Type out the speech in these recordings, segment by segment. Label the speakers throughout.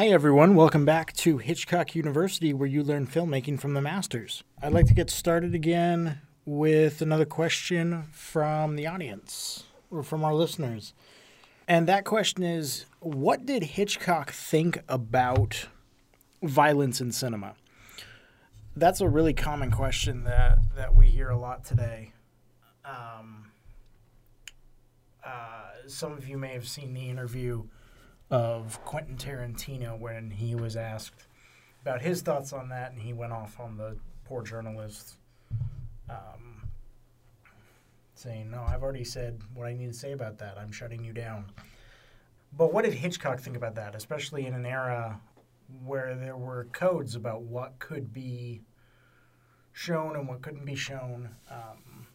Speaker 1: Hi, everyone. Welcome back to Hitchcock University, where you learn filmmaking from the masters. I'd like to get started again with another question from the audience or from our listeners. And that question is What did Hitchcock think about violence in cinema? That's a really common question that, that we hear a lot today. Um, uh, some of you may have seen the interview of Quentin Tarantino when he was asked about his thoughts on that, and he went off on the poor journalist, um, saying, "No, I've already said what I need to say about that. I'm shutting you down." But what did Hitchcock think about that, especially in an era where there were codes about what could be shown and what couldn't be shown? Um,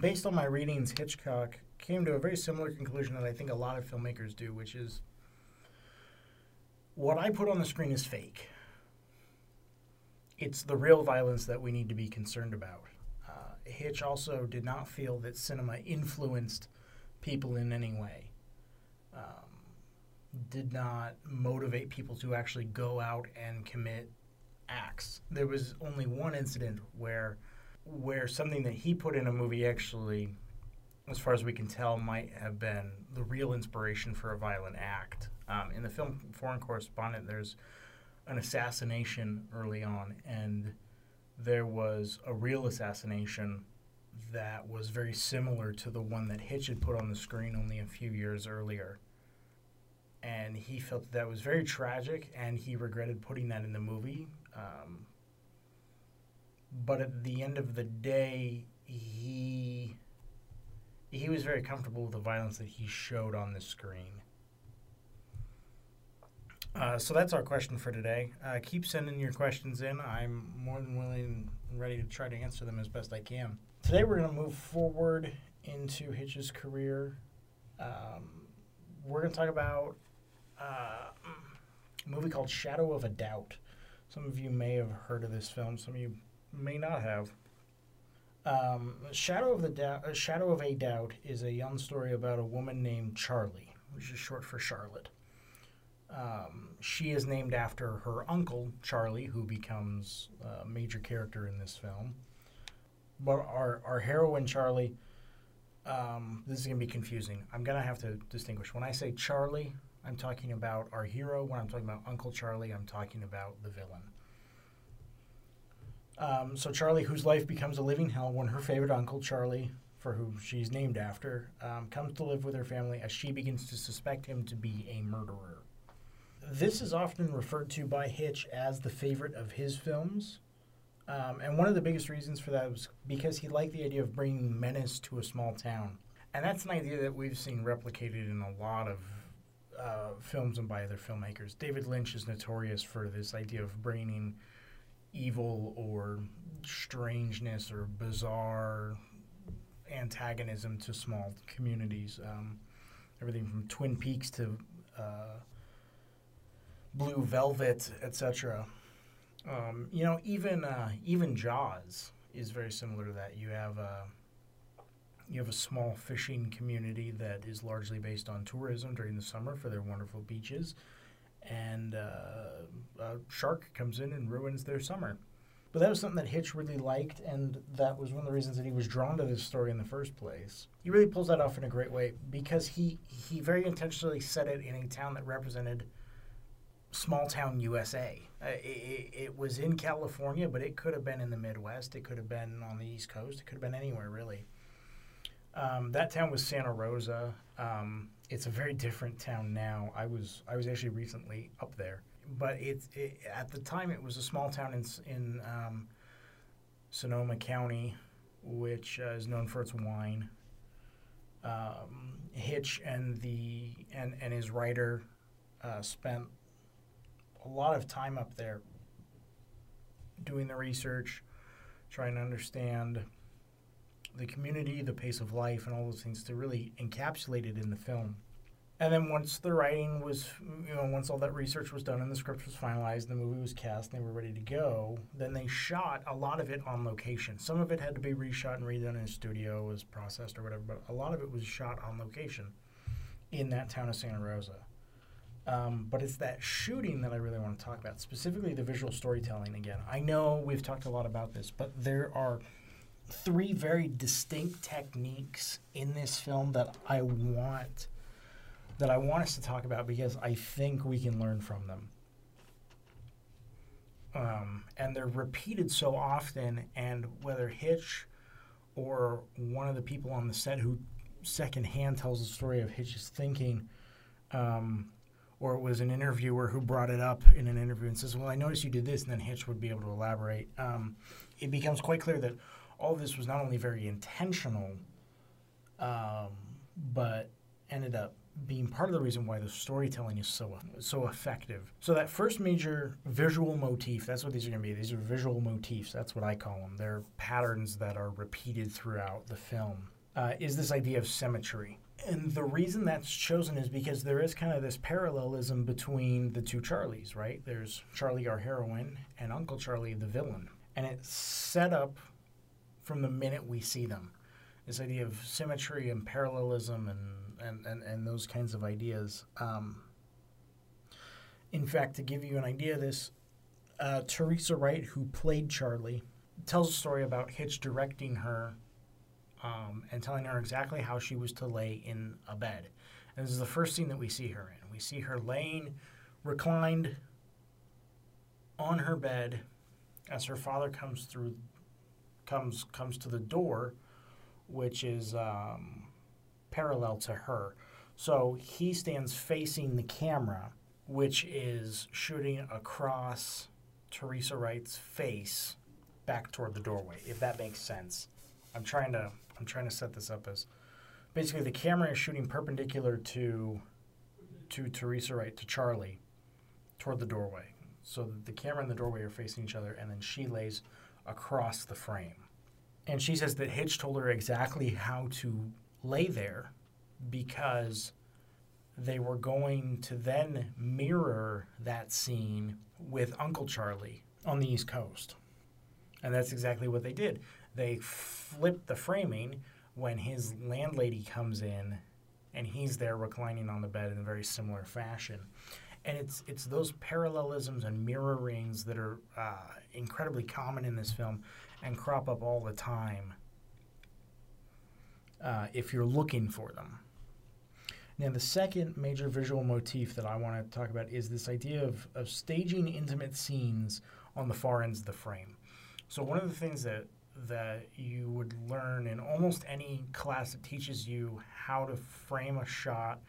Speaker 1: based on my readings, Hitchcock came to a very similar conclusion that I think a lot of filmmakers do, which is what I put on the screen is fake. It's the real violence that we need to be concerned about. Uh, Hitch also did not feel that cinema influenced people in any way. Um, did not motivate people to actually go out and commit acts. There was only one incident where where something that he put in a movie actually as far as we can tell, might have been the real inspiration for a violent act. Um, in the film Foreign Correspondent, there's an assassination early on, and there was a real assassination that was very similar to the one that Hitch had put on the screen only a few years earlier. And he felt that, that was very tragic, and he regretted putting that in the movie. Um, but at the end of the day, he he was very comfortable with the violence that he showed on the screen. Uh, so that's our question for today. Uh, keep sending your questions in. I'm more than willing and ready to try to answer them as best I can. Today we're going to move forward into Hitch's career. Um, we're going to talk about uh, a movie called Shadow of a Doubt. Some of you may have heard of this film. Some of you may not have. Um, Shadow of the uh, Shadow of a Doubt is a young story about a woman named Charlie, which is short for Charlotte. Um, she is named after her uncle Charlie, who becomes a major character in this film. But our our heroine Charlie, um, this is gonna be confusing. I'm gonna have to distinguish. When I say Charlie, I'm talking about our hero. When I'm talking about Uncle Charlie, I'm talking about the villain. Um, so Charlie, whose life becomes a living hell when her favorite uncle, Charlie, for whom she's named after, um, comes to live with her family as she begins to suspect him to be a murderer. This is often referred to by Hitch as the favorite of his films. Um, and one of the biggest reasons for that was because he liked the idea of bringing menace to a small town. And that's an idea that we've seen replicated in a lot of uh, films and by other filmmakers. David Lynch is notorious for this idea of bringing evil or strangeness or bizarre antagonism to small communities. Um, everything from Twin Peaks to uh, Blue Velvet, etc. Um, you know, even uh, even Jaws is very similar to that. You have a uh, you have a small fishing community that is largely based on tourism during the summer for their wonderful beaches and uh, a shark comes in and ruins their summer. But that was something that Hitch really liked, and that was one of the reasons that he was drawn to this story in the first place. He really pulls that off in a great way because he he very intentionally set it in a town that represented small town USA. Uh, it, it, was in California, but it could have been in the Midwest. It could have been on the East Coast. It could have been anywhere really. Um, that town was Santa Rosa. Um, it's a very different town now. I was I was actually recently up there, but it's it, at the time it was a small town in in um, Sonoma County, which uh, is known for its wine. Um, Hitch and the and and his writer uh, spent a lot of time up there doing the research, trying to understand the community, the pace of life, and all those things to really encapsulate it in the film. And then once the writing was, you know, once all that research was done and the script was finalized, the movie was cast, and they were ready to go, then they shot a lot of it on location. Some of it had to be reshot and redone in a studio, was processed or whatever, but a lot of it was shot on location in that town of Santa Rosa. Um, but it's that shooting that I really want to talk about, specifically the visual storytelling again. I know we've talked a lot about this, but there are three very distinct techniques in this film that I want that I want us to talk about because I think we can learn from them. Um, and they're repeated so often, and whether Hitch or one of the people on the set who secondhand tells the story of Hitch's thinking, um, or it was an interviewer who brought it up in an interview and says, "Well, I noticed you did this," and then Hitch would be able to elaborate. Um, it becomes quite clear that all this was not only very intentional, um, but ended up being part of the reason why the storytelling is so so effective. So that first major visual motif, that's what these are going to be. These are visual motifs. That's what I call them. They're patterns that are repeated throughout the film. Uh, is this idea of symmetry. And the reason that's chosen is because there is kind of this parallelism between the two Charlies, right? There's Charlie, our heroine, and Uncle Charlie, the villain. And it's set up from the minute we see them. This idea of symmetry and parallelism and and, and, and those kinds of ideas. Um, in fact, to give you an idea of this, uh, Teresa Wright, who played Charlie, tells a story about Hitch directing her um, and telling her exactly how she was to lay in a bed. And this is the first scene that we see her in. We see her laying reclined on her bed as her father comes through comes comes to the door, which is um, parallel to her. So he stands facing the camera, which is shooting across Teresa Wright's face back toward the doorway, if that makes sense. I'm trying to I'm trying to set this up as basically the camera is shooting perpendicular to to Teresa Wright to Charlie toward the doorway. So the camera and the doorway are facing each other and then she lays across the frame. And she says that Hitch told her exactly how to lay there because they were going to then mirror that scene with Uncle Charlie on the East Coast. And that's exactly what they did. They flip the framing when his landlady comes in and he's there reclining on the bed in a very similar fashion. And it's it's those parallelisms and mirrorings that are uh, incredibly common in this film and crop up all the time uh, if you're looking for them. Now, the second major visual motif that I want to talk about is this idea of, of staging intimate scenes on the far ends of the frame. So, one of the things that that you would learn in almost any class that teaches you how to frame a shot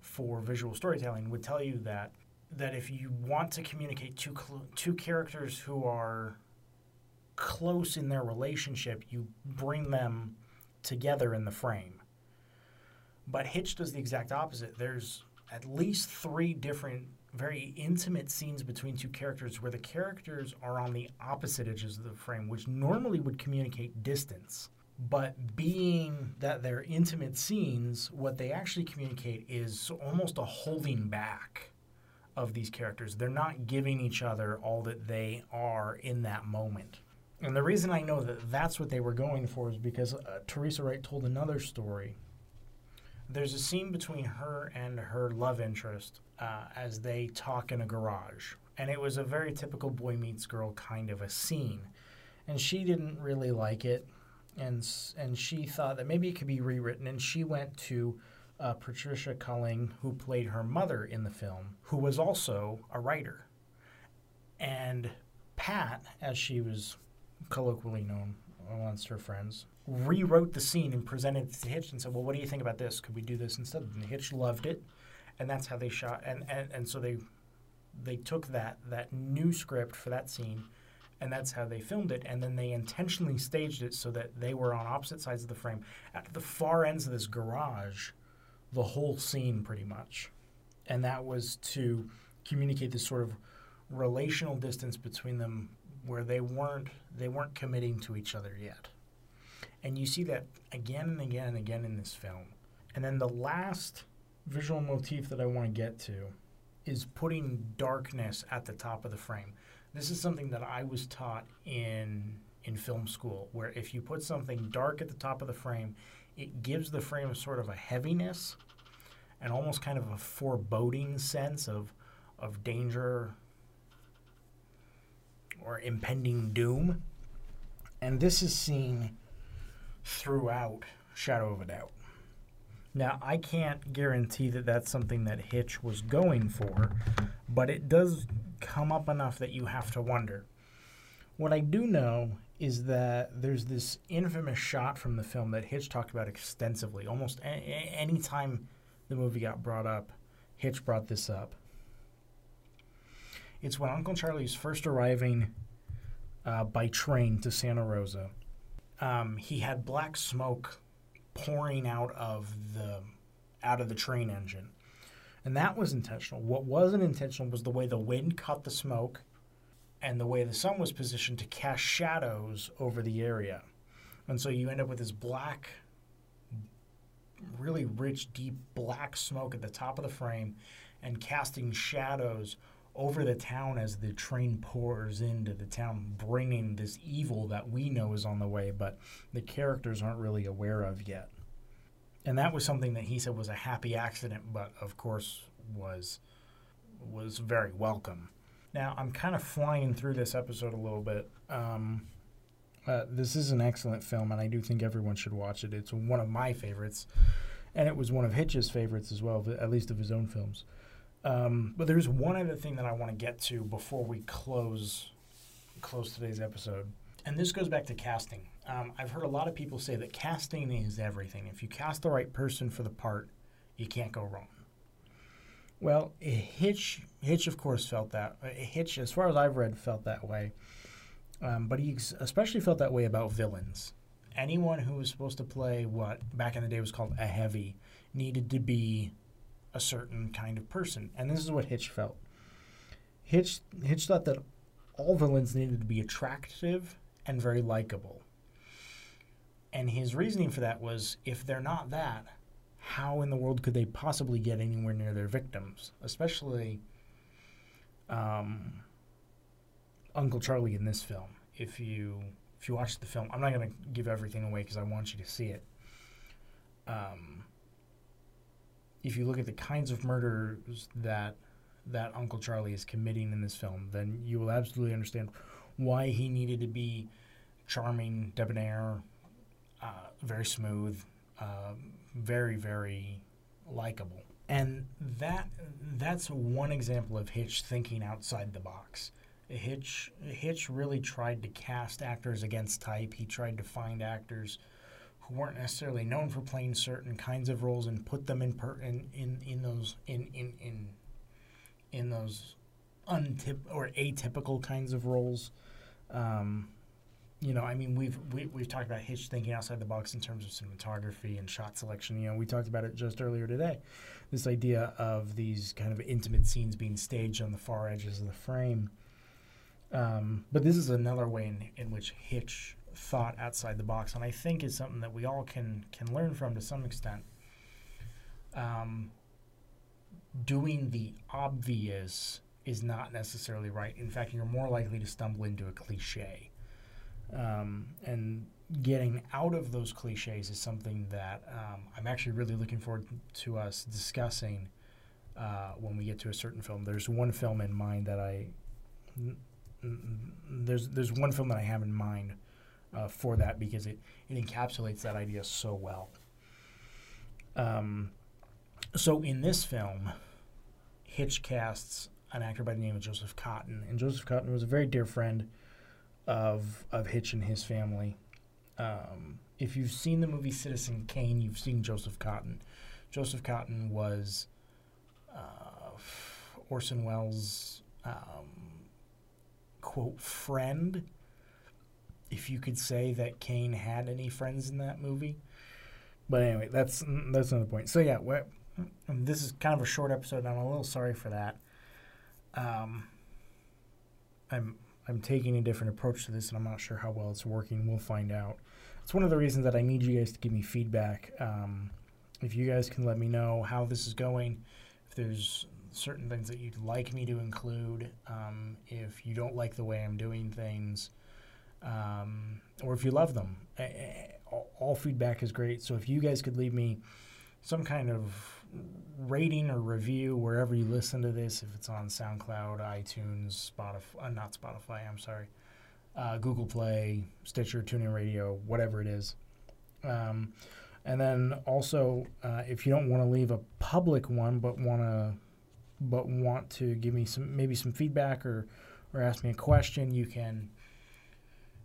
Speaker 1: for visual storytelling would tell you that that if you want to communicate two cl- two characters who are close in their relationship, you bring them together in the frame. But Hitch does the exact opposite. There's at least three different very intimate scenes between two characters where the characters are on the opposite edges of the frame, which normally would communicate distance. But being that they're intimate scenes, what they actually communicate is almost a holding back of these characters. They're not giving each other all that they are in that moment. And the reason I know that that's what they were going for is because uh, Teresa Wright told another story. There's a scene between her and her love interest uh, as they talk in a garage. And it was a very typical boy meets girl kind of a scene. And she didn't really like it. And, and she thought that maybe it could be rewritten. And she went to uh, Patricia Collinge, who played her mother in the film, who was also a writer. And Pat, as she was colloquially known amongst her friends, rewrote the scene and presented it to Hitch and said, "Well, what do you think about this? Could we do this instead?" And Hitch loved it, and that's how they shot. And, and and so they they took that that new script for that scene, and that's how they filmed it. And then they intentionally staged it so that they were on opposite sides of the frame at the far ends of this garage, the whole scene pretty much, and that was to communicate this sort of relational distance between them where they weren't they weren't committing to each other yet. And you see that again and again and again in this film. And then the last visual motif that I want to get to is putting darkness at the top of the frame. This is something that I was taught in in film school where if you put something dark at the top of the frame, it gives the frame sort of a heaviness and almost kind of a foreboding sense of of danger or impending doom. And this is seen throughout Shadow of a Doubt. Now, I can't guarantee that that's something that Hitch was going for, but it does come up enough that you have to wonder. What I do know is that there's this infamous shot from the film that Hitch talked about extensively. Almost a- any time the movie got brought up, Hitch brought this up. It's when Uncle Charlie's first arriving uh, by train to Santa Rosa. Um, he had black smoke pouring out of the out of the train engine, and that was intentional. What wasn't intentional was the way the wind cut the smoke, and the way the sun was positioned to cast shadows over the area, and so you end up with this black, really rich, deep black smoke at the top of the frame, and casting shadows over the town as the train pours into the town, bringing this evil that we know is on the way, but the characters aren't really aware of yet. And that was something that he said was a happy accident, but of course was was very welcome. Now I'm kind of flying through this episode a little bit. Um, uh, this is an excellent film, and I do think everyone should watch it. It's one of my favorites, and it was one of Hitch's favorites as well, at least of his own films. Um, but there's one other thing that I want to get to before we close close today's episode, and this goes back to casting. Um, I've heard a lot of people say that casting is everything. If you cast the right person for the part, you can't go wrong. Well, Hitch, Hitch, of course, felt that. Uh, Hitch, as far as I've read, felt that way. Um, but he especially felt that way about villains. Anyone who was supposed to play what back in the day was called a heavy needed to be a certain kind of person. And this is what Hitch felt. Hitch, Hitch thought that all villains needed to be attractive and very likable. And his reasoning for that was if they're not that, how in the world could they possibly get anywhere near their victims? Especially um, Uncle Charlie in this film. If you if you watch the film, I'm not going to give everything away because I want you to see it. Um, if you look at the kinds of murders that that Uncle Charlie is committing in this film, then you will absolutely understand why he needed to be charming, debonair, uh, very smooth, uh, very very likable. And that that's one example of Hitch thinking outside the box. Hitch Hitch really tried to cast actors against type. He tried to find actors who weren't necessarily known for playing certain kinds of roles and put them in per, in, in, in those in, in, in in those untip or atypical kinds of roles. Um, you know, I mean, we've we, have we have talked about Hitch thinking outside the box in terms of cinematography and shot selection. You know, we talked about it just earlier today. This idea of these kind of intimate scenes being staged on the far edges of the frame. Um, but this is another way in, in which Hitch thought outside the box, and I think is something that we all can can learn from to some extent. Um, doing the obvious is not necessarily right. In fact, you're more likely to stumble into a cliche. Um, and getting out of those cliches is something that um, I'm actually really looking forward to us discussing uh, when we get to a certain film. There's one film in mind that I n- n- there's there's one film that I have in mind uh, for that because it, it encapsulates that idea so well. Um, so in this film, Hitch casts an actor by the name of Joseph Cotten, and Joseph Cotten was a very dear friend of of Hitch and his family. Um, if you've seen the movie Citizen Kane, you've seen Joseph Cotten. Joseph Cotten was uh, Orson Welles' um, quote friend you could say that Kane had any friends in that movie. But anyway, that's that's another point. So yeah, this is kind of a short episode. And I'm a little sorry for that. Um, I'm I'm taking a different approach to this, and I'm not sure how well it's working. We'll find out. It's one of the reasons that I need you guys to give me feedback. Um, if you guys can let me know how this is going, if there's certain things that you'd like me to include, um, if you don't like the way I'm doing things, um, or if you love them. All feedback is great. So if you guys could leave me some kind of rating or review wherever you listen to this. If it's on SoundCloud, iTunes, Spotify, uh, not Spotify. I'm sorry, uh, Google Play, Stitcher, TuneIn Radio, whatever it is. Um, and then also, uh, if you don't want to leave a public one, but want to but want to give me some maybe some feedback or or ask me a question, you can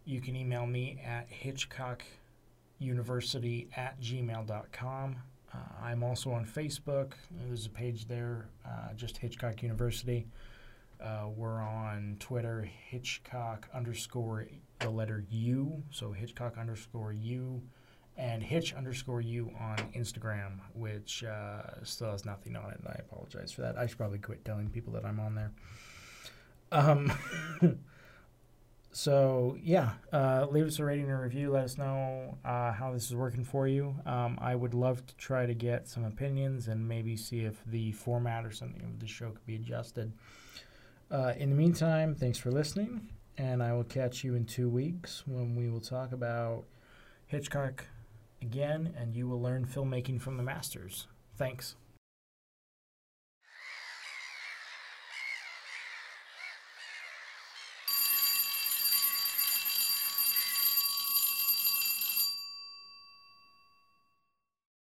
Speaker 1: you can email me at hitchcockuniversity at gmail.com. Uh, I'm also on Facebook. There's a page there, uh, just Hitchcock University. Uh, we're on Twitter, Hitchcock underscore the letter U, so Hitchcock underscore U, and Hitch underscore U on Instagram, which uh, still has nothing on it, and I apologize for that. I should probably quit telling people that I'm on there. Um, so yeah, uh, leave us a rating and review. Let us know uh, how this is working for you. Um, I would love to try to get some opinions and maybe see if the format or something of the show could be adjusted. Uh, in the meantime, thanks for listening, and I will catch you in two weeks when we will talk about Hitchcock again, and you will learn filmmaking from the masters. Thanks.